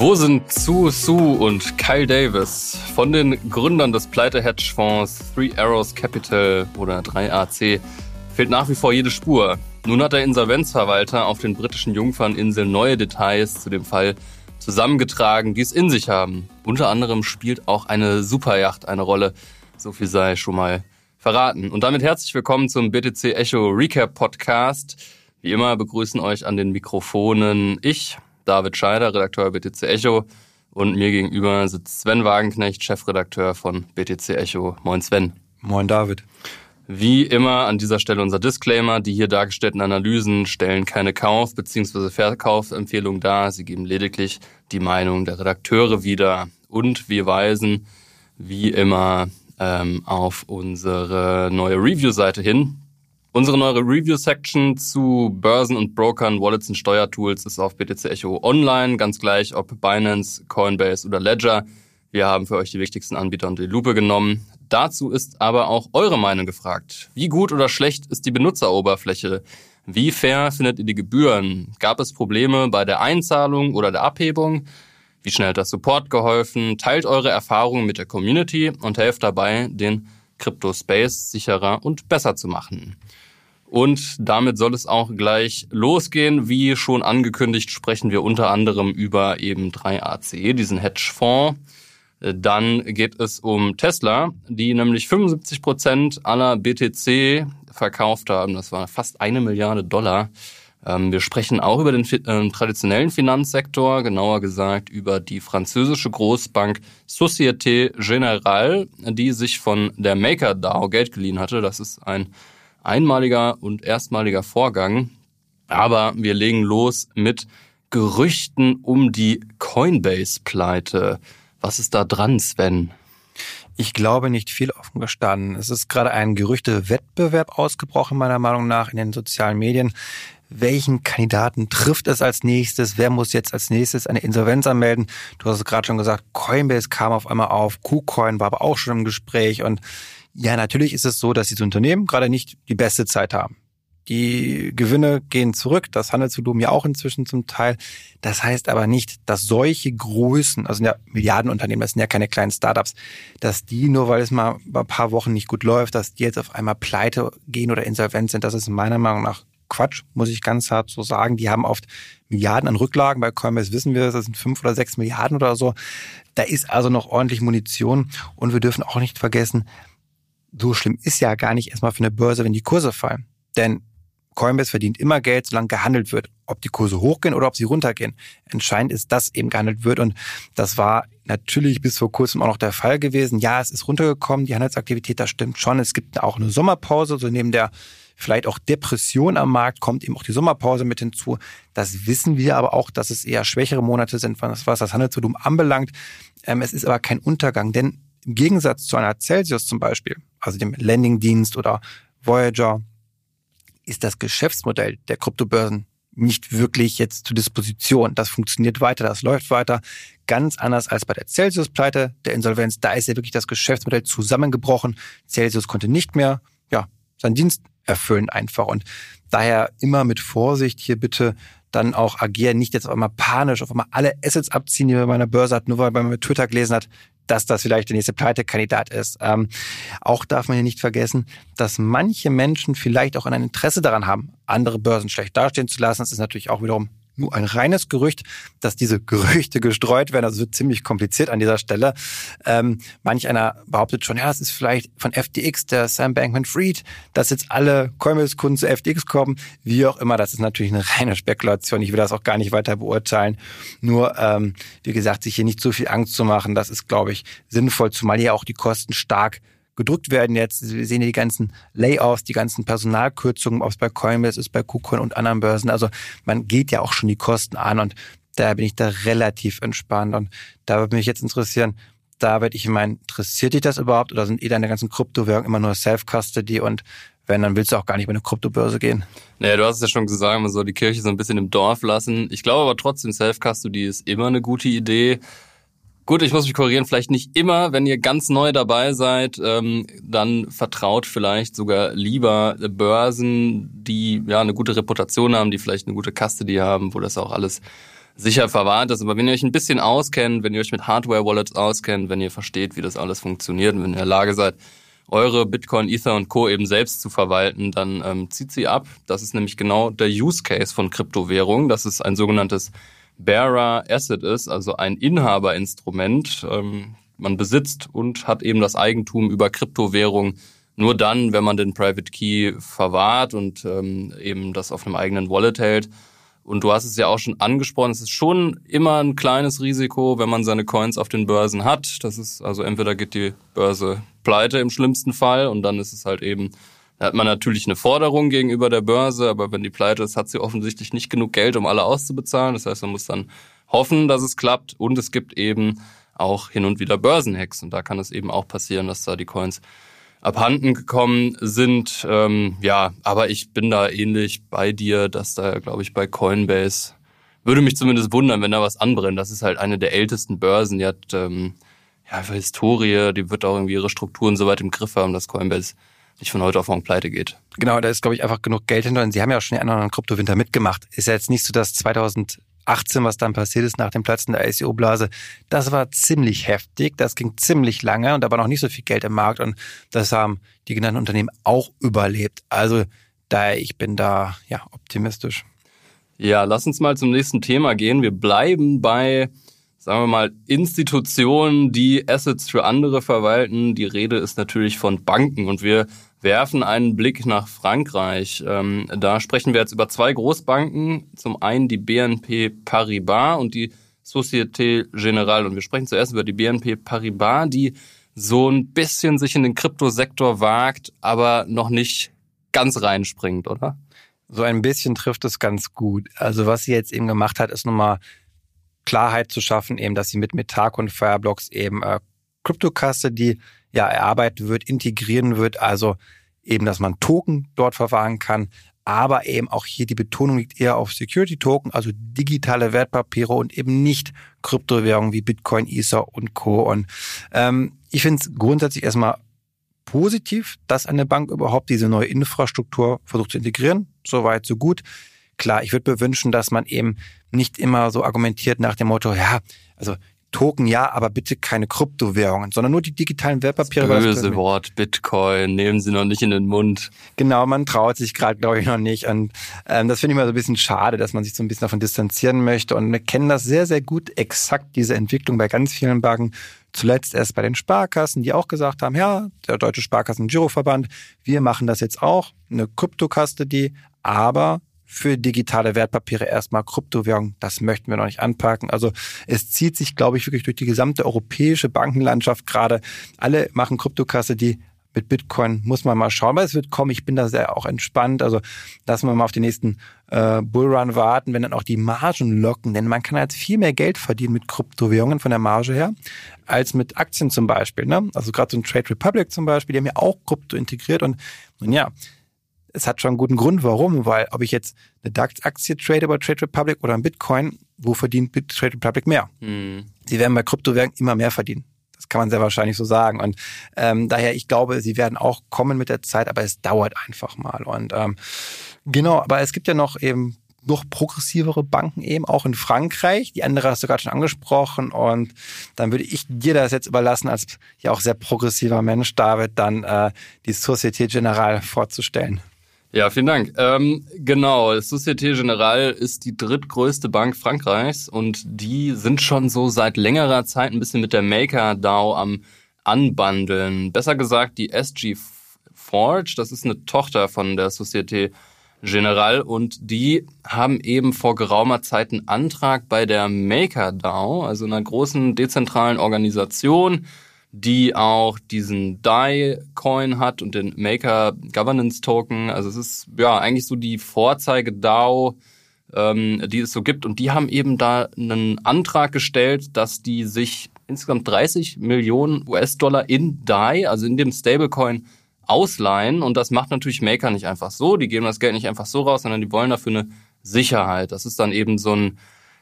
Wo sind Su Su und Kyle Davis? Von den Gründern des Pleite-Hedgefonds Three Arrows Capital oder 3AC fehlt nach wie vor jede Spur. Nun hat der Insolvenzverwalter auf den britischen Jungferninseln neue Details zu dem Fall zusammengetragen, die es in sich haben. Unter anderem spielt auch eine Superjacht eine Rolle. So viel sei schon mal verraten. Und damit herzlich willkommen zum BTC Echo Recap Podcast. Wie immer begrüßen euch an den Mikrofonen ich, David Scheider, Redakteur BTC Echo. Und mir gegenüber sitzt Sven Wagenknecht, Chefredakteur von BTC Echo. Moin Sven. Moin David. Wie immer an dieser Stelle unser Disclaimer. Die hier dargestellten Analysen stellen keine Kauf- bzw. Verkaufsempfehlung dar. Sie geben lediglich die Meinung der Redakteure wieder. Und wir weisen wie immer ähm, auf unsere neue Review-Seite hin. Unsere neue Review-Section zu Börsen und Brokern, Wallets und Steuertools ist auf BTC Echo online, ganz gleich ob Binance, Coinbase oder Ledger. Wir haben für euch die wichtigsten Anbieter unter die Lupe genommen. Dazu ist aber auch eure Meinung gefragt. Wie gut oder schlecht ist die Benutzeroberfläche? Wie fair findet ihr die Gebühren? Gab es Probleme bei der Einzahlung oder der Abhebung? Wie schnell hat das Support geholfen? Teilt eure Erfahrungen mit der Community und helft dabei, den Crypto-Space sicherer und besser zu machen. Und damit soll es auch gleich losgehen. Wie schon angekündigt, sprechen wir unter anderem über eben 3AC, diesen Hedgefonds. Dann geht es um Tesla, die nämlich 75 Prozent aller BTC verkauft haben. Das war fast eine Milliarde Dollar. Ähm, wir sprechen auch über den äh, traditionellen Finanzsektor, genauer gesagt über die französische Großbank Société Générale, die sich von der MakerDAO Geld geliehen hatte. Das ist ein einmaliger und erstmaliger Vorgang. Aber wir legen los mit Gerüchten um die Coinbase-Pleite. Was ist da dran, Sven? Ich glaube nicht viel offen gestanden. Es ist gerade ein Gerüchte-Wettbewerb ausgebrochen, meiner Meinung nach, in den sozialen Medien welchen Kandidaten trifft es als nächstes, wer muss jetzt als nächstes eine Insolvenz anmelden. Du hast es gerade schon gesagt, Coinbase kam auf einmal auf, KuCoin war aber auch schon im Gespräch und ja, natürlich ist es so, dass diese Unternehmen gerade nicht die beste Zeit haben. Die Gewinne gehen zurück, das Handelsvolumen ja auch inzwischen zum Teil. Das heißt aber nicht, dass solche Größen, also ja Milliardenunternehmen, das sind ja keine kleinen Startups, dass die nur weil es mal ein paar Wochen nicht gut läuft, dass die jetzt auf einmal pleite gehen oder insolvent sind, das ist meiner Meinung nach Quatsch, muss ich ganz hart so sagen. Die haben oft Milliarden an Rücklagen. Bei Coinbase wissen wir, das sind fünf oder sechs Milliarden oder so. Da ist also noch ordentlich Munition. Und wir dürfen auch nicht vergessen, so schlimm ist ja gar nicht erstmal für eine Börse, wenn die Kurse fallen. Denn Coinbase verdient immer Geld, solange gehandelt wird. Ob die Kurse hochgehen oder ob sie runtergehen. Entscheidend ist, dass eben gehandelt wird. Und das war natürlich bis vor kurzem auch noch der Fall gewesen. Ja, es ist runtergekommen, die Handelsaktivität, das stimmt schon. Es gibt auch eine Sommerpause, so neben der vielleicht auch Depression am Markt, kommt eben auch die Sommerpause mit hinzu. Das wissen wir aber auch, dass es eher schwächere Monate sind, was das Handelsvolumen anbelangt. Ähm, es ist aber kein Untergang, denn im Gegensatz zu einer Celsius zum Beispiel, also dem Landing-Dienst oder Voyager, ist das Geschäftsmodell der Kryptobörsen nicht wirklich jetzt zur Disposition. Das funktioniert weiter, das läuft weiter. Ganz anders als bei der Celsius-Pleite, der Insolvenz. Da ist ja wirklich das Geschäftsmodell zusammengebrochen. Celsius konnte nicht mehr, ja, seinen Dienst erfüllen einfach. Und daher immer mit Vorsicht hier bitte dann auch agieren, nicht jetzt auf einmal panisch, auf einmal alle Assets abziehen, die man bei einer Börse hat, nur weil man mit Twitter gelesen hat, dass das vielleicht der nächste Pleitekandidat ist. Ähm, auch darf man hier nicht vergessen, dass manche Menschen vielleicht auch ein Interesse daran haben, andere Börsen schlecht dastehen zu lassen. Das ist natürlich auch wiederum nur ein reines Gerücht, dass diese Gerüchte gestreut werden. Also wird ziemlich kompliziert an dieser Stelle. Ähm, manch einer behauptet schon, ja, das ist vielleicht von FTX, der Sam Bankman-Fried, dass jetzt alle Coinbase-Kunden zu FTX kommen. Wie auch immer, das ist natürlich eine reine Spekulation. Ich will das auch gar nicht weiter beurteilen. Nur, ähm, wie gesagt, sich hier nicht so viel Angst zu machen, das ist, glaube ich, sinnvoll, zumal hier auch die Kosten stark gedrückt werden jetzt. Wir sehen die ganzen Layoffs, die ganzen Personalkürzungen, ob es bei Coinbase ist, bei KuCoin und anderen Börsen. Also man geht ja auch schon die Kosten an und daher bin ich da relativ entspannt. Und da würde mich jetzt interessieren, David, ich meine, interessiert dich das überhaupt oder sind eh deine ganzen Kryptowährungen immer nur Self-Custody und wenn, dann willst du auch gar nicht bei eine Kryptobörse gehen. Naja, du hast es ja schon gesagt, man soll die Kirche so ein bisschen im Dorf lassen. Ich glaube aber trotzdem, Self-Custody ist immer eine gute Idee. Gut, ich muss mich korrigieren, vielleicht nicht immer, wenn ihr ganz neu dabei seid, ähm, dann vertraut vielleicht sogar lieber Börsen, die ja eine gute Reputation haben, die vielleicht eine gute Custody haben, wo das auch alles sicher verwahrt ist. Aber wenn ihr euch ein bisschen auskennt, wenn ihr euch mit Hardware-Wallets auskennt, wenn ihr versteht, wie das alles funktioniert und wenn ihr in der Lage seid, eure Bitcoin, Ether und Co. eben selbst zu verwalten, dann ähm, zieht sie ab. Das ist nämlich genau der Use Case von Kryptowährungen. Das ist ein sogenanntes Bearer Asset ist, also ein Inhaberinstrument. Ähm, man besitzt und hat eben das Eigentum über Kryptowährung nur dann, wenn man den Private Key verwahrt und ähm, eben das auf einem eigenen Wallet hält. Und du hast es ja auch schon angesprochen, es ist schon immer ein kleines Risiko, wenn man seine Coins auf den Börsen hat. Das ist also entweder geht die Börse pleite im schlimmsten Fall und dann ist es halt eben, da hat man natürlich eine Forderung gegenüber der Börse, aber wenn die pleite ist, hat sie offensichtlich nicht genug Geld, um alle auszubezahlen. Das heißt, man muss dann hoffen, dass es klappt und es gibt eben auch hin und wieder Börsenhacks und da kann es eben auch passieren, dass da die Coins abhanden gekommen sind. Ähm, ja, aber ich bin da ähnlich bei dir, dass da, glaube ich, bei Coinbase würde mich zumindest wundern, wenn da was anbrennt. Das ist halt eine der ältesten Börsen. Die hat ähm, ja Historie, die wird auch irgendwie ihre Strukturen so weit im Griff haben, dass Coinbase nicht von heute auf morgen pleite geht. Genau, da ist, glaube ich, einfach genug Geld hinter. Und Sie haben ja auch schon den anderen Kryptowinter mitgemacht. Ist ja jetzt nicht so, dass 2000 18, was dann passiert ist nach dem Platzen der ICO-Blase, das war ziemlich heftig, das ging ziemlich lange und da war noch nicht so viel Geld im Markt und das haben die genannten Unternehmen auch überlebt. Also daher, ich bin da ja optimistisch. Ja, lass uns mal zum nächsten Thema gehen. Wir bleiben bei, sagen wir mal, Institutionen, die Assets für andere verwalten. Die Rede ist natürlich von Banken und wir werfen einen Blick nach Frankreich. Ähm, da sprechen wir jetzt über zwei Großbanken. Zum einen die BNP Paribas und die Société Générale. Und wir sprechen zuerst über die BNP Paribas, die so ein bisschen sich in den Kryptosektor wagt, aber noch nicht ganz reinspringt, oder? So ein bisschen trifft es ganz gut. Also was sie jetzt eben gemacht hat, ist nochmal Klarheit zu schaffen, eben, dass sie mit Metak und Fireblocks eben äh, Kryptokasse, die ja erarbeitet wird, integrieren wird. Also eben, dass man Token dort verfahren kann, aber eben auch hier die Betonung liegt eher auf Security Token, also digitale Wertpapiere und eben nicht Kryptowährungen wie Bitcoin, Ether und Co. Und ähm, ich finde es grundsätzlich erstmal positiv, dass eine Bank überhaupt diese neue Infrastruktur versucht zu integrieren. Soweit, so gut. Klar, ich würde mir wünschen, dass man eben nicht immer so argumentiert nach dem Motto, ja, also Token ja, aber bitte keine Kryptowährungen, sondern nur die digitalen Wertpapiere. Das böse Wort Bitcoin, nehmen Sie noch nicht in den Mund. Genau, man traut sich gerade, glaube ich, noch nicht. Und ähm, das finde ich mal so ein bisschen schade, dass man sich so ein bisschen davon distanzieren möchte. Und wir kennen das sehr, sehr gut, exakt diese Entwicklung bei ganz vielen Banken. Zuletzt erst bei den Sparkassen, die auch gesagt haben, ja, der Deutsche Sparkassen-Giroverband, wir machen das jetzt auch, eine Kryptokaste, die aber für digitale Wertpapiere erstmal Kryptowährung. Das möchten wir noch nicht anpacken. Also es zieht sich, glaube ich, wirklich durch die gesamte europäische Bankenlandschaft gerade. Alle machen Kryptokasse, die mit Bitcoin muss man mal schauen, weil es wird kommen. Ich bin da sehr auch entspannt. Also lassen wir mal auf den nächsten äh, Bullrun warten, wenn dann auch die Margen locken. Denn man kann jetzt viel mehr Geld verdienen mit Kryptowährungen von der Marge her, als mit Aktien zum Beispiel. Ne? Also gerade so ein Trade Republic zum Beispiel, die haben ja auch Krypto integriert. Und nun ja, es hat schon einen guten Grund, warum, weil ob ich jetzt eine DAX-Aktie trade bei Trade Republic oder ein Bitcoin, wo verdient Trade Republic mehr? Mhm. Sie werden bei Kryptowährungen immer mehr verdienen. Das kann man sehr wahrscheinlich so sagen. Und ähm, daher, ich glaube, sie werden auch kommen mit der Zeit, aber es dauert einfach mal. Und ähm, genau, aber es gibt ja noch eben noch progressivere Banken eben, auch in Frankreich. Die andere hast du gerade schon angesprochen. Und dann würde ich dir das jetzt überlassen, als ja auch sehr progressiver Mensch, David, dann äh, die Société Générale vorzustellen. Ja, vielen Dank. Ähm, genau, Société Générale ist die drittgrößte Bank Frankreichs und die sind schon so seit längerer Zeit ein bisschen mit der Maker DAO am Anbandeln. Besser gesagt, die SG Forge, das ist eine Tochter von der Société Générale und die haben eben vor geraumer Zeit einen Antrag bei der Maker DAO, also einer großen dezentralen Organisation, die auch diesen DAI-Coin hat und den Maker Governance Token. Also es ist ja eigentlich so die Vorzeige DAO, ähm, die es so gibt. Und die haben eben da einen Antrag gestellt, dass die sich insgesamt 30 Millionen US-Dollar in DAI, also in dem Stablecoin, ausleihen. Und das macht natürlich Maker nicht einfach so. Die geben das Geld nicht einfach so raus, sondern die wollen dafür eine Sicherheit. Das ist dann eben so ein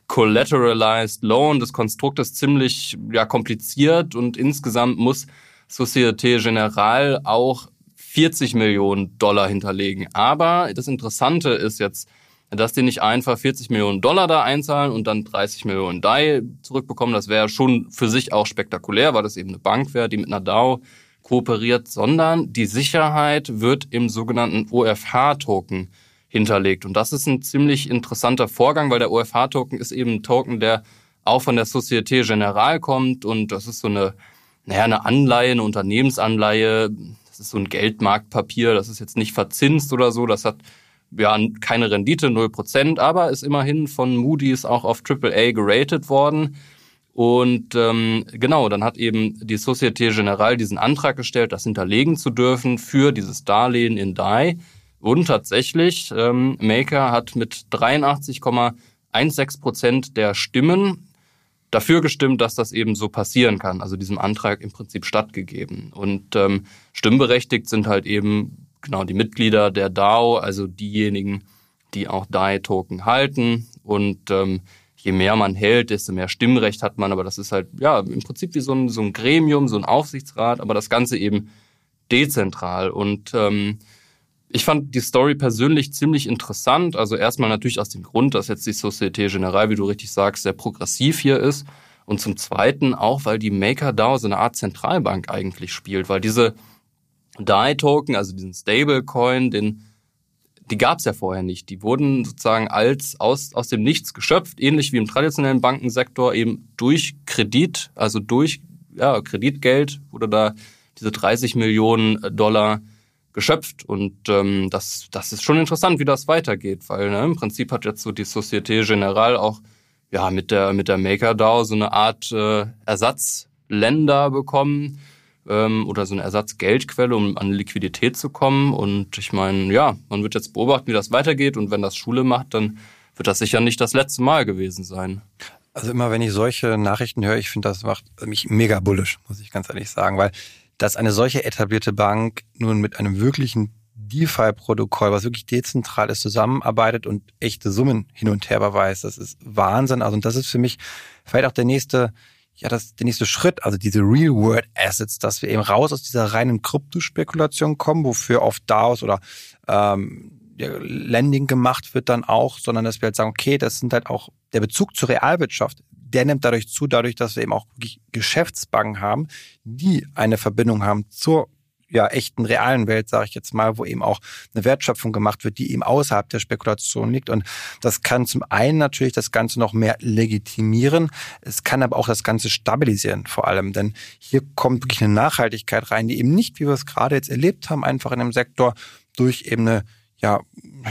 Collateralized Loan. Das Konstrukt ist ziemlich ja, kompliziert und insgesamt muss Societe Generale auch 40 Millionen Dollar hinterlegen. Aber das Interessante ist jetzt, dass die nicht einfach 40 Millionen Dollar da einzahlen und dann 30 Millionen DAI zurückbekommen. Das wäre schon für sich auch spektakulär, weil das eben eine Bank wäre, die mit einer DAO kooperiert, sondern die Sicherheit wird im sogenannten OFH-Token hinterlegt. Und das ist ein ziemlich interessanter Vorgang, weil der OFH-Token ist eben ein Token, der auch von der Societe Generale kommt und das ist so eine, naja, eine Anleihe, eine Unternehmensanleihe. Das ist so ein Geldmarktpapier, das ist jetzt nicht verzinst oder so, das hat ja keine Rendite, 0%, aber ist immerhin von Moody's auch auf AAA geratet worden. Und ähm, genau, dann hat eben die Societe Generale diesen Antrag gestellt, das hinterlegen zu dürfen für dieses Darlehen in DAI. Und tatsächlich, ähm, Maker hat mit 83,16 Prozent der Stimmen dafür gestimmt, dass das eben so passieren kann, also diesem Antrag im Prinzip stattgegeben. Und ähm, stimmberechtigt sind halt eben genau die Mitglieder der DAO, also diejenigen, die auch DAI-Token halten. Und ähm, je mehr man hält, desto mehr Stimmrecht hat man. Aber das ist halt, ja, im Prinzip wie so ein, so ein Gremium, so ein Aufsichtsrat, aber das Ganze eben dezentral. Und ähm, ich fand die Story persönlich ziemlich interessant. Also erstmal natürlich aus dem Grund, dass jetzt die Societe Generale, wie du richtig sagst, sehr progressiv hier ist. Und zum Zweiten auch, weil die MakerDAO so eine Art Zentralbank eigentlich spielt, weil diese DAI-Token, also diesen Stablecoin, den die gab es ja vorher nicht. Die wurden sozusagen als aus, aus dem Nichts geschöpft, ähnlich wie im traditionellen Bankensektor, eben durch Kredit, also durch ja, Kreditgeld wurde da diese 30 Millionen Dollar geschöpft. Und ähm, das, das ist schon interessant, wie das weitergeht, weil ne, im Prinzip hat jetzt so die Societe Generale auch ja mit der mit der MakerDAO so eine Art äh, Ersatzländer bekommen ähm, oder so eine Ersatzgeldquelle, um an Liquidität zu kommen. Und ich meine, ja, man wird jetzt beobachten, wie das weitergeht. Und wenn das Schule macht, dann wird das sicher nicht das letzte Mal gewesen sein. Also immer wenn ich solche Nachrichten höre, ich finde, das macht mich mega bullisch, muss ich ganz ehrlich sagen, weil dass eine solche etablierte Bank nun mit einem wirklichen DeFi-Protokoll, was wirklich dezentral ist, zusammenarbeitet und echte Summen hin und her überweist, das ist Wahnsinn. Also und das ist für mich vielleicht auch der nächste ja, das der nächste Schritt, also diese Real-World-Assets, dass wir eben raus aus dieser reinen Kryptospekulation kommen, wofür oft DAOs oder ähm, Lending gemacht wird dann auch, sondern dass wir halt sagen, okay, das sind halt auch der Bezug zur Realwirtschaft, der nimmt dadurch zu, dadurch, dass wir eben auch Geschäftsbanken haben, die eine Verbindung haben zur ja, echten realen Welt, sage ich jetzt mal, wo eben auch eine Wertschöpfung gemacht wird, die eben außerhalb der Spekulation liegt. Und das kann zum einen natürlich das Ganze noch mehr legitimieren, es kann aber auch das Ganze stabilisieren vor allem, denn hier kommt wirklich eine Nachhaltigkeit rein, die eben nicht, wie wir es gerade jetzt erlebt haben, einfach in dem Sektor durch eben eine ja,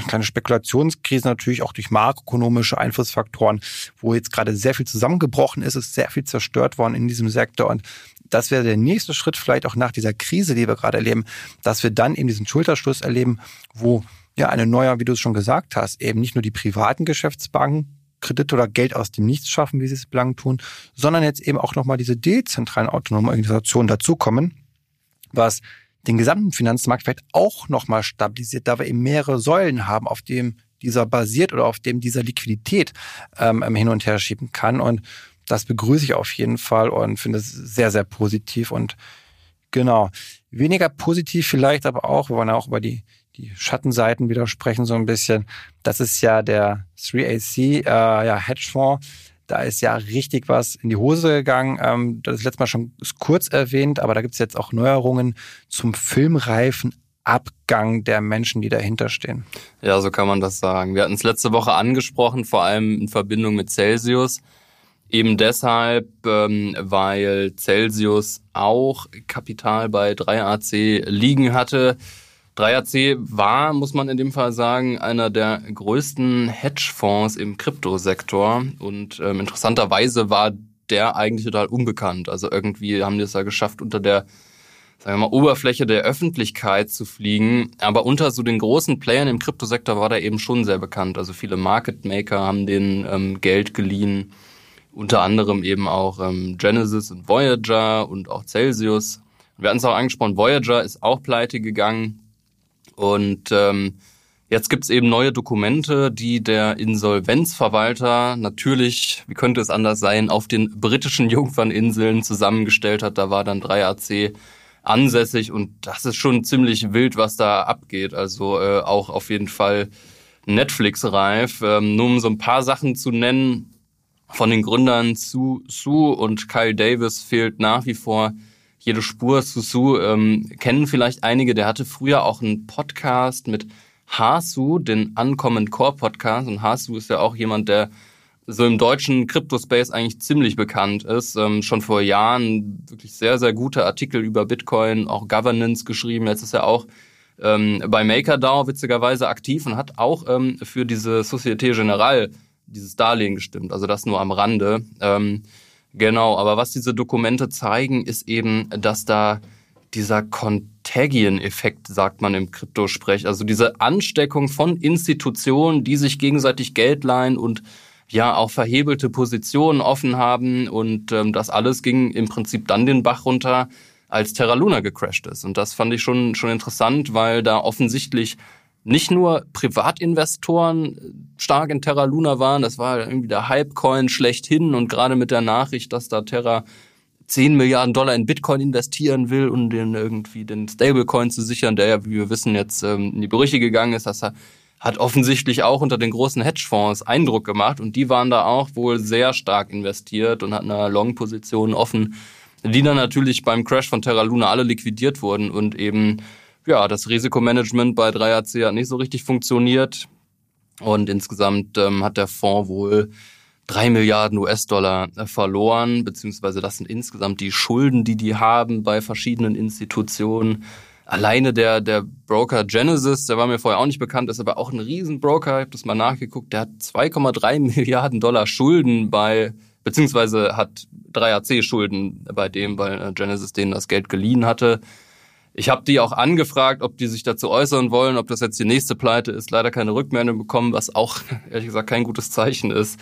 kleine Spekulationskrise natürlich auch durch makroökonomische Einflussfaktoren, wo jetzt gerade sehr viel zusammengebrochen ist, ist sehr viel zerstört worden in diesem Sektor. Und das wäre der nächste Schritt vielleicht auch nach dieser Krise, die wir gerade erleben, dass wir dann eben diesen Schulterschluss erleben, wo ja eine neue, wie du es schon gesagt hast, eben nicht nur die privaten Geschäftsbanken Kredit oder Geld aus dem Nichts schaffen, wie sie es bislang tun, sondern jetzt eben auch nochmal diese dezentralen autonomen Organisationen dazukommen, was den gesamten Finanzmarkt vielleicht auch nochmal stabilisiert, da wir eben mehrere Säulen haben, auf dem dieser basiert oder auf dem dieser Liquidität ähm, hin und her schieben kann. Und das begrüße ich auf jeden Fall und finde es sehr, sehr positiv. Und genau, weniger positiv vielleicht, aber auch, wir wollen auch über die, die Schattenseiten wieder sprechen, so ein bisschen. Das ist ja der 3AC, äh, ja, Hedgefonds. Da ist ja richtig was in die Hose gegangen. Ähm, das ist letztes Mal schon kurz erwähnt, aber da gibt es jetzt auch Neuerungen zum filmreifen Abgang der Menschen, die dahinter stehen. Ja, so kann man das sagen. Wir hatten es letzte Woche angesprochen, vor allem in Verbindung mit Celsius. Eben deshalb, ähm, weil Celsius auch Kapital bei 3AC liegen hatte. 3AC war, muss man in dem Fall sagen, einer der größten Hedgefonds im Kryptosektor. Und ähm, interessanterweise war der eigentlich total unbekannt. Also irgendwie haben die es ja geschafft, unter der sagen wir mal, Oberfläche der Öffentlichkeit zu fliegen. Aber unter so den großen Playern im Kryptosektor war der eben schon sehr bekannt. Also viele Market Maker haben den ähm, Geld geliehen unter anderem eben auch ähm, Genesis und Voyager und auch Celsius. Wir hatten es auch angesprochen, Voyager ist auch pleite gegangen. Und ähm, jetzt gibt's eben neue Dokumente, die der Insolvenzverwalter natürlich, wie könnte es anders sein, auf den britischen Jungferninseln zusammengestellt hat. Da war dann 3AC ansässig und das ist schon ziemlich wild, was da abgeht. Also äh, auch auf jeden Fall Netflix-reif. Ähm, nur um so ein paar Sachen zu nennen, von den Gründern Su Su und Kyle Davis fehlt nach wie vor jede Spur. Su Su ähm, kennen vielleicht einige, der hatte früher auch einen Podcast mit Hasu, den Uncommon Core Podcast. Und Hasu ist ja auch jemand, der so im deutschen Crypto-Space eigentlich ziemlich bekannt ist. Ähm, schon vor Jahren wirklich sehr, sehr gute Artikel über Bitcoin, auch Governance geschrieben. Jetzt ist er auch ähm, bei MakerDAO witzigerweise aktiv und hat auch ähm, für diese Societe Generale dieses Darlehen gestimmt. Also das nur am Rande. Ähm, genau, aber was diese Dokumente zeigen, ist eben, dass da dieser Contagion-Effekt, sagt man im Kryptosprech, also diese Ansteckung von Institutionen, die sich gegenseitig Geld leihen und ja auch verhebelte Positionen offen haben und ähm, das alles ging im Prinzip dann den Bach runter, als Terra Luna gecrashed ist. Und das fand ich schon, schon interessant, weil da offensichtlich nicht nur Privatinvestoren stark in Terra Luna waren, das war irgendwie der Hypecoin schlechthin und gerade mit der Nachricht, dass da Terra 10 Milliarden Dollar in Bitcoin investieren will und den irgendwie den Stablecoin zu sichern, der ja, wie wir wissen, jetzt ähm, in die Brüche gegangen ist, das hat offensichtlich auch unter den großen Hedgefonds Eindruck gemacht und die waren da auch wohl sehr stark investiert und hatten eine Long-Position offen, die dann natürlich beim Crash von Terra Luna alle liquidiert wurden und eben ja, das Risikomanagement bei 3AC hat nicht so richtig funktioniert. Und insgesamt ähm, hat der Fonds wohl drei Milliarden US-Dollar äh, verloren, beziehungsweise das sind insgesamt die Schulden, die die haben bei verschiedenen Institutionen. Alleine der, der Broker Genesis, der war mir vorher auch nicht bekannt, ist aber auch ein Riesenbroker, ich habe das mal nachgeguckt, der hat 2,3 Milliarden Dollar Schulden bei, beziehungsweise hat 3AC Schulden bei dem, weil äh, Genesis denen das Geld geliehen hatte. Ich habe die auch angefragt, ob die sich dazu äußern wollen, ob das jetzt die nächste Pleite ist. Leider keine Rückmeldung bekommen, was auch ehrlich gesagt kein gutes Zeichen ist.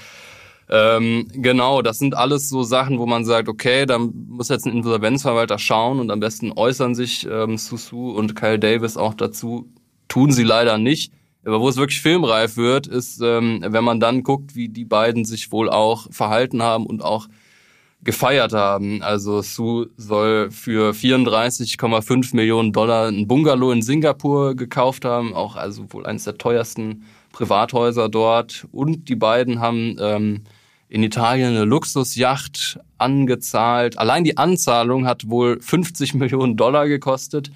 Ähm, genau, das sind alles so Sachen, wo man sagt, okay, da muss jetzt ein Insolvenzverwalter schauen und am besten äußern sich ähm, Susu und Kyle Davis auch dazu. Tun sie leider nicht. Aber wo es wirklich filmreif wird, ist, ähm, wenn man dann guckt, wie die beiden sich wohl auch verhalten haben und auch gefeiert haben. Also Su soll für 34,5 Millionen Dollar ein Bungalow in Singapur gekauft haben, auch also wohl eines der teuersten Privathäuser dort. Und die beiden haben ähm, in Italien eine Luxusjacht angezahlt. Allein die Anzahlung hat wohl 50 Millionen Dollar gekostet.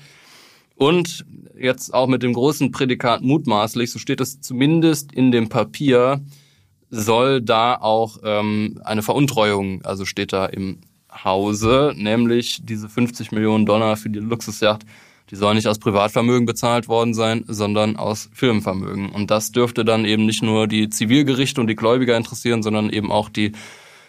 Und jetzt auch mit dem großen Prädikat mutmaßlich, so steht es zumindest in dem Papier, soll da auch ähm, eine Veruntreuung, also steht da im Hause, nämlich diese 50 Millionen Dollar für die Luxusjacht, die sollen nicht aus Privatvermögen bezahlt worden sein, sondern aus Firmenvermögen. Und das dürfte dann eben nicht nur die Zivilgerichte und die Gläubiger interessieren, sondern eben auch die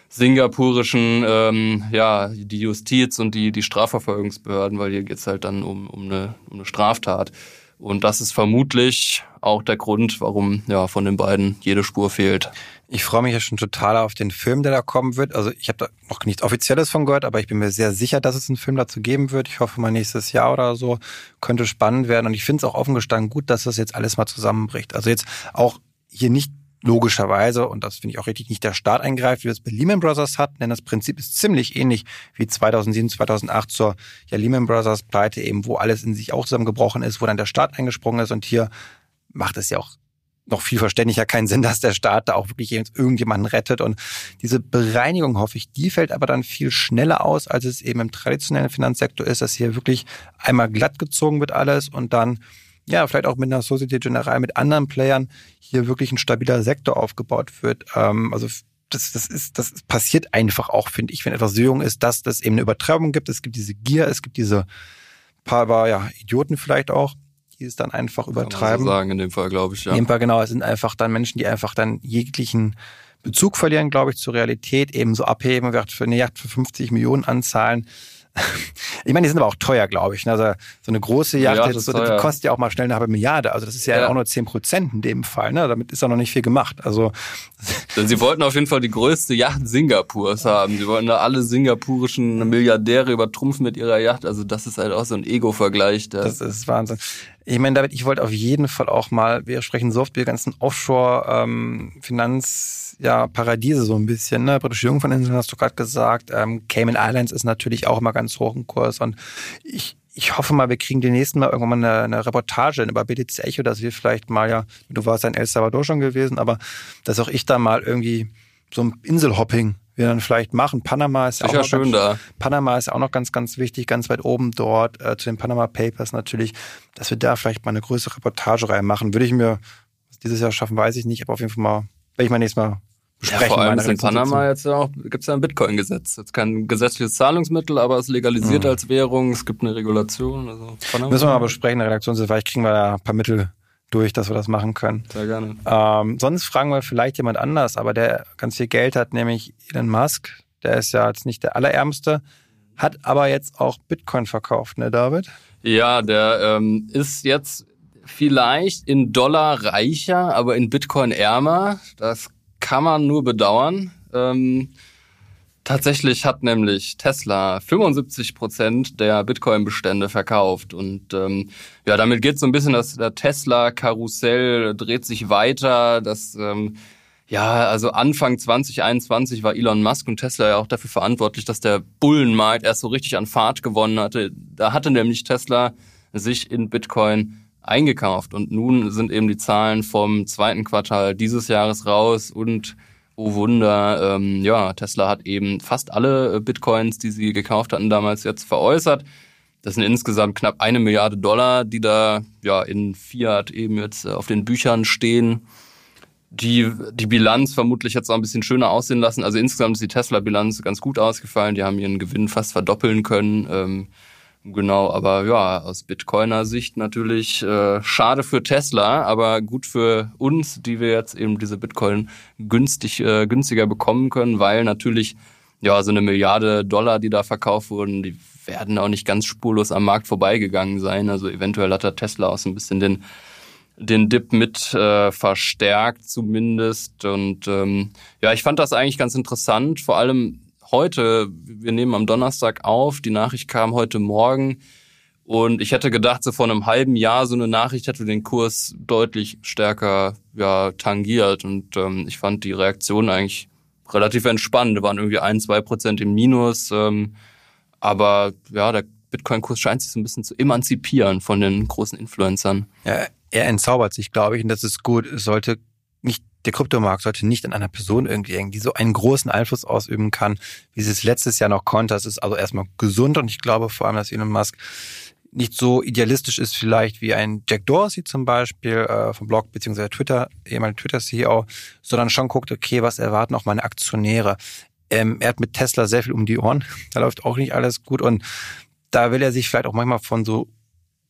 singapurischen, ähm, ja, die Justiz und die, die Strafverfolgungsbehörden, weil hier geht's halt dann um, um, eine, um eine Straftat. Und das ist vermutlich auch der Grund, warum ja von den beiden jede Spur fehlt. Ich freue mich ja schon total auf den Film, der da kommen wird. Also ich habe da noch nichts Offizielles von gehört, aber ich bin mir sehr sicher, dass es einen Film dazu geben wird. Ich hoffe mal nächstes Jahr oder so könnte spannend werden. Und ich finde es auch offen gestanden gut, dass das jetzt alles mal zusammenbricht. Also jetzt auch hier nicht logischerweise, und das finde ich auch richtig, nicht der Staat eingreift, wie wir es bei Lehman Brothers hatten, denn das Prinzip ist ziemlich ähnlich wie 2007, 2008 zur ja, Lehman Brothers Pleite eben, wo alles in sich auch zusammengebrochen ist, wo dann der Staat eingesprungen ist und hier macht es ja auch noch viel verständlicher keinen Sinn, dass der Staat da auch wirklich irgendjemanden rettet. Und diese Bereinigung, hoffe ich, die fällt aber dann viel schneller aus, als es eben im traditionellen Finanzsektor ist, dass hier wirklich einmal glatt gezogen wird alles und dann ja, vielleicht auch mit einer Societe Generale, mit anderen Playern hier wirklich ein stabiler Sektor aufgebaut wird. Ähm, also das, das ist, das passiert einfach auch, finde ich, wenn etwas so jung ist, dass das eben eine Übertreibung gibt. Es gibt diese Gier, es gibt diese paar, ja, Idioten vielleicht auch, die es dann einfach übertreiben. Kann man so sagen in dem Fall, glaube ich, ja. In dem Fall, genau. Es sind einfach dann Menschen, die einfach dann jeglichen Bezug verlieren, glaube ich, zur Realität, eben so abheben, für eine Yacht für 50 Millionen anzahlen ich meine, die sind aber auch teuer, glaube ich. Ne? Also so eine große Yacht, ja, jetzt, so, die kostet ja auch mal schnell eine halbe Milliarde. Also das ist ja, ja. auch nur 10 Prozent in dem Fall. Ne? Damit ist auch noch nicht viel gemacht. Also sie wollten auf jeden Fall die größte Yacht Singapurs haben. Sie wollten da alle singapurischen Milliardäre übertrumpfen mit ihrer Yacht. Also das ist halt auch so ein Ego-Vergleich. Das ist Wahnsinn. Ich meine, David, ich wollte auf jeden Fall auch mal, wir sprechen so oft über die ganzen Offshore-Finanz- ähm, ja, so ein bisschen. Ne? Britische Jungferninseln hast du gerade gesagt. Ähm, Cayman Islands ist natürlich auch immer ganz hoch im Kurs. Und ich, ich hoffe mal, wir kriegen den nächsten Mal irgendwann mal eine, eine Reportage über BTC Echo, dass wir vielleicht mal ja, du warst ja in El Salvador schon gewesen, aber dass auch ich da mal irgendwie so ein Inselhopping wir dann vielleicht machen. Panama ist Sicher auch noch schön ganz, da. Panama ist auch noch ganz, ganz wichtig, ganz weit oben dort äh, zu den Panama Papers natürlich, dass wir da vielleicht mal eine größere Reportagereihe machen. Würde ich mir dieses Jahr schaffen, weiß ich nicht, aber auf jeden Fall mal, werde ich mal nächstes Mal besprechen. Ja, vor allem ist in Panama jetzt auch, gibt es ja ein Bitcoin-Gesetz. Jetzt kein gesetzliches Zahlungsmittel, aber es legalisiert Mhm. als Währung. Es gibt eine Regulation. Also. Müssen wir mal besprechen, in der Redaktion, vielleicht kriegen wir da ein paar Mittel durch, dass wir das machen können. Sehr gerne. Ähm, sonst fragen wir vielleicht jemand anders, aber der ganz viel Geld hat, nämlich Elon Musk. Der ist ja jetzt nicht der Allerärmste, hat aber jetzt auch Bitcoin verkauft, ne, David? Ja, der ähm, ist jetzt vielleicht in Dollar reicher, aber in Bitcoin ärmer. Das kann man nur bedauern. Ähm, tatsächlich hat nämlich Tesla 75 Prozent der Bitcoin-Bestände verkauft. Und ähm, ja, damit geht so ein bisschen das der Tesla-Karussell, dreht sich weiter. Das ähm, ja, also Anfang 2021 war Elon Musk und Tesla ja auch dafür verantwortlich, dass der Bullenmarkt erst so richtig an Fahrt gewonnen hatte. Da hatte nämlich Tesla sich in Bitcoin eingekauft und nun sind eben die Zahlen vom zweiten Quartal dieses Jahres raus und oh Wunder, ähm, ja, Tesla hat eben fast alle äh, Bitcoins, die sie gekauft hatten, damals jetzt veräußert. Das sind insgesamt knapp eine Milliarde Dollar, die da ja in Fiat eben jetzt äh, auf den Büchern stehen die die Bilanz vermutlich jetzt auch ein bisschen schöner aussehen lassen. Also insgesamt ist die Tesla-Bilanz ganz gut ausgefallen. Die haben ihren Gewinn fast verdoppeln können. Ähm, genau, aber ja, aus Bitcoiner Sicht natürlich äh, schade für Tesla, aber gut für uns, die wir jetzt eben diese Bitcoin günstig äh, günstiger bekommen können, weil natürlich ja so eine Milliarde Dollar, die da verkauft wurden, die werden auch nicht ganz spurlos am Markt vorbeigegangen sein. Also eventuell hat da Tesla auch so ein bisschen den den Dip mit äh, verstärkt zumindest. Und ähm, ja, ich fand das eigentlich ganz interessant. Vor allem heute, wir nehmen am Donnerstag auf, die Nachricht kam heute Morgen. Und ich hätte gedacht, so vor einem halben Jahr so eine Nachricht hätte den Kurs deutlich stärker ja, tangiert. Und ähm, ich fand die Reaktion eigentlich relativ entspannt. Da waren irgendwie ein, zwei Prozent im Minus. Ähm, aber ja, der Bitcoin-Kurs scheint sich so ein bisschen zu emanzipieren von den großen Influencern. Ja, er entzaubert sich, glaube ich, und das ist gut. Es sollte der Kryptomarkt sollte nicht an einer Person irgendwie hängen, die so einen großen Einfluss ausüben kann, wie sie es letztes Jahr noch konnte. Das ist also erstmal gesund und ich glaube vor allem, dass Elon Musk nicht so idealistisch ist vielleicht wie ein Jack Dorsey zum Beispiel äh, vom Blog beziehungsweise Twitter, ehemaliger Twitter-CEO, sondern schon guckt, okay, was erwarten auch meine Aktionäre. Ähm, er hat mit Tesla sehr viel um die Ohren, da läuft auch nicht alles gut und da will er sich vielleicht auch manchmal von so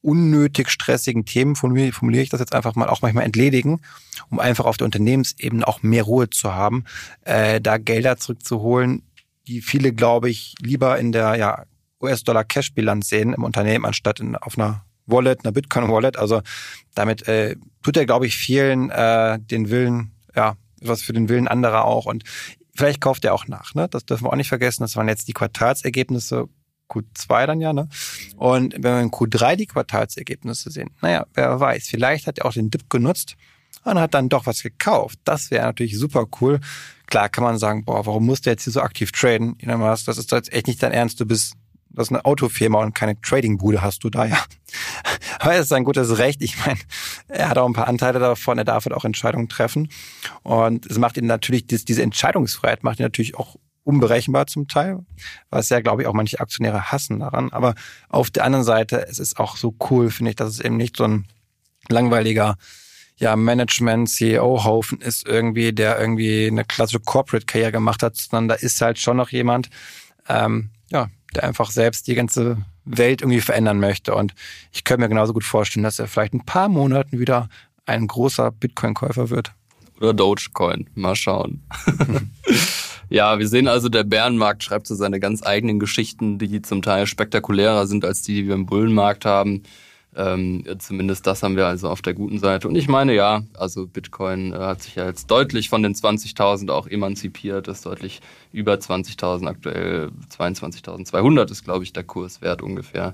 unnötig stressigen Themen, formuliere, ich das jetzt einfach mal, auch manchmal entledigen, um einfach auf der Unternehmensebene auch mehr Ruhe zu haben, äh, da Gelder zurückzuholen, die viele, glaube ich, lieber in der ja, US-Dollar-Cash-Bilanz sehen im Unternehmen, anstatt in, auf einer Wallet, einer Bitcoin-Wallet. Also damit äh, tut er, glaube ich, vielen äh, den Willen, ja, was für den Willen anderer auch. Und vielleicht kauft er auch nach, ne? Das dürfen wir auch nicht vergessen. Das waren jetzt die Quartalsergebnisse Q2 dann ja, ne? Und wenn wir in Q3 die Quartalsergebnisse sehen, naja, wer weiß, vielleicht hat er auch den Dip genutzt und hat dann doch was gekauft. Das wäre natürlich super cool. Klar kann man sagen, boah, warum musst du jetzt hier so aktiv traden? Das ist jetzt echt nicht dein Ernst. Du bist, das ist eine Autofirma und keine Tradingbude hast du da, ja. Aber es ist ein gutes Recht. Ich meine, er hat auch ein paar Anteile davon, er darf halt auch Entscheidungen treffen. Und es macht ihn natürlich, diese Entscheidungsfreiheit macht ihn natürlich auch unberechenbar zum Teil, was ja, glaube ich, auch manche Aktionäre hassen daran. Aber auf der anderen Seite, es ist auch so cool, finde ich, dass es eben nicht so ein langweiliger ja, Management-CEO-Haufen ist irgendwie, der irgendwie eine klassische Corporate-Karriere gemacht hat, sondern da ist halt schon noch jemand, ähm, ja, der einfach selbst die ganze Welt irgendwie verändern möchte. Und ich könnte mir genauso gut vorstellen, dass er vielleicht in ein paar Monaten wieder ein großer Bitcoin-Käufer wird. Oder Dogecoin. Mal schauen. ja, wir sehen also, der Bärenmarkt schreibt so seine ganz eigenen Geschichten, die zum Teil spektakulärer sind als die, die wir im Bullenmarkt haben. Ähm, zumindest das haben wir also auf der guten Seite. Und ich meine, ja, also Bitcoin äh, hat sich ja jetzt deutlich von den 20.000 auch emanzipiert, ist deutlich über 20.000 aktuell, 22.200 ist, glaube ich, der Kurswert ungefähr.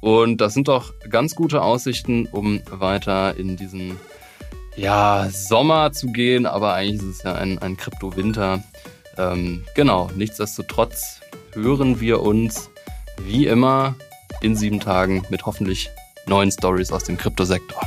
Und das sind doch ganz gute Aussichten, um weiter in diesen ja, Sommer zu gehen, aber eigentlich ist es ja ein, ein Krypto-Winter. Ähm, genau, nichtsdestotrotz hören wir uns wie immer in sieben Tagen mit hoffentlich neuen Stories aus dem Kryptosektor.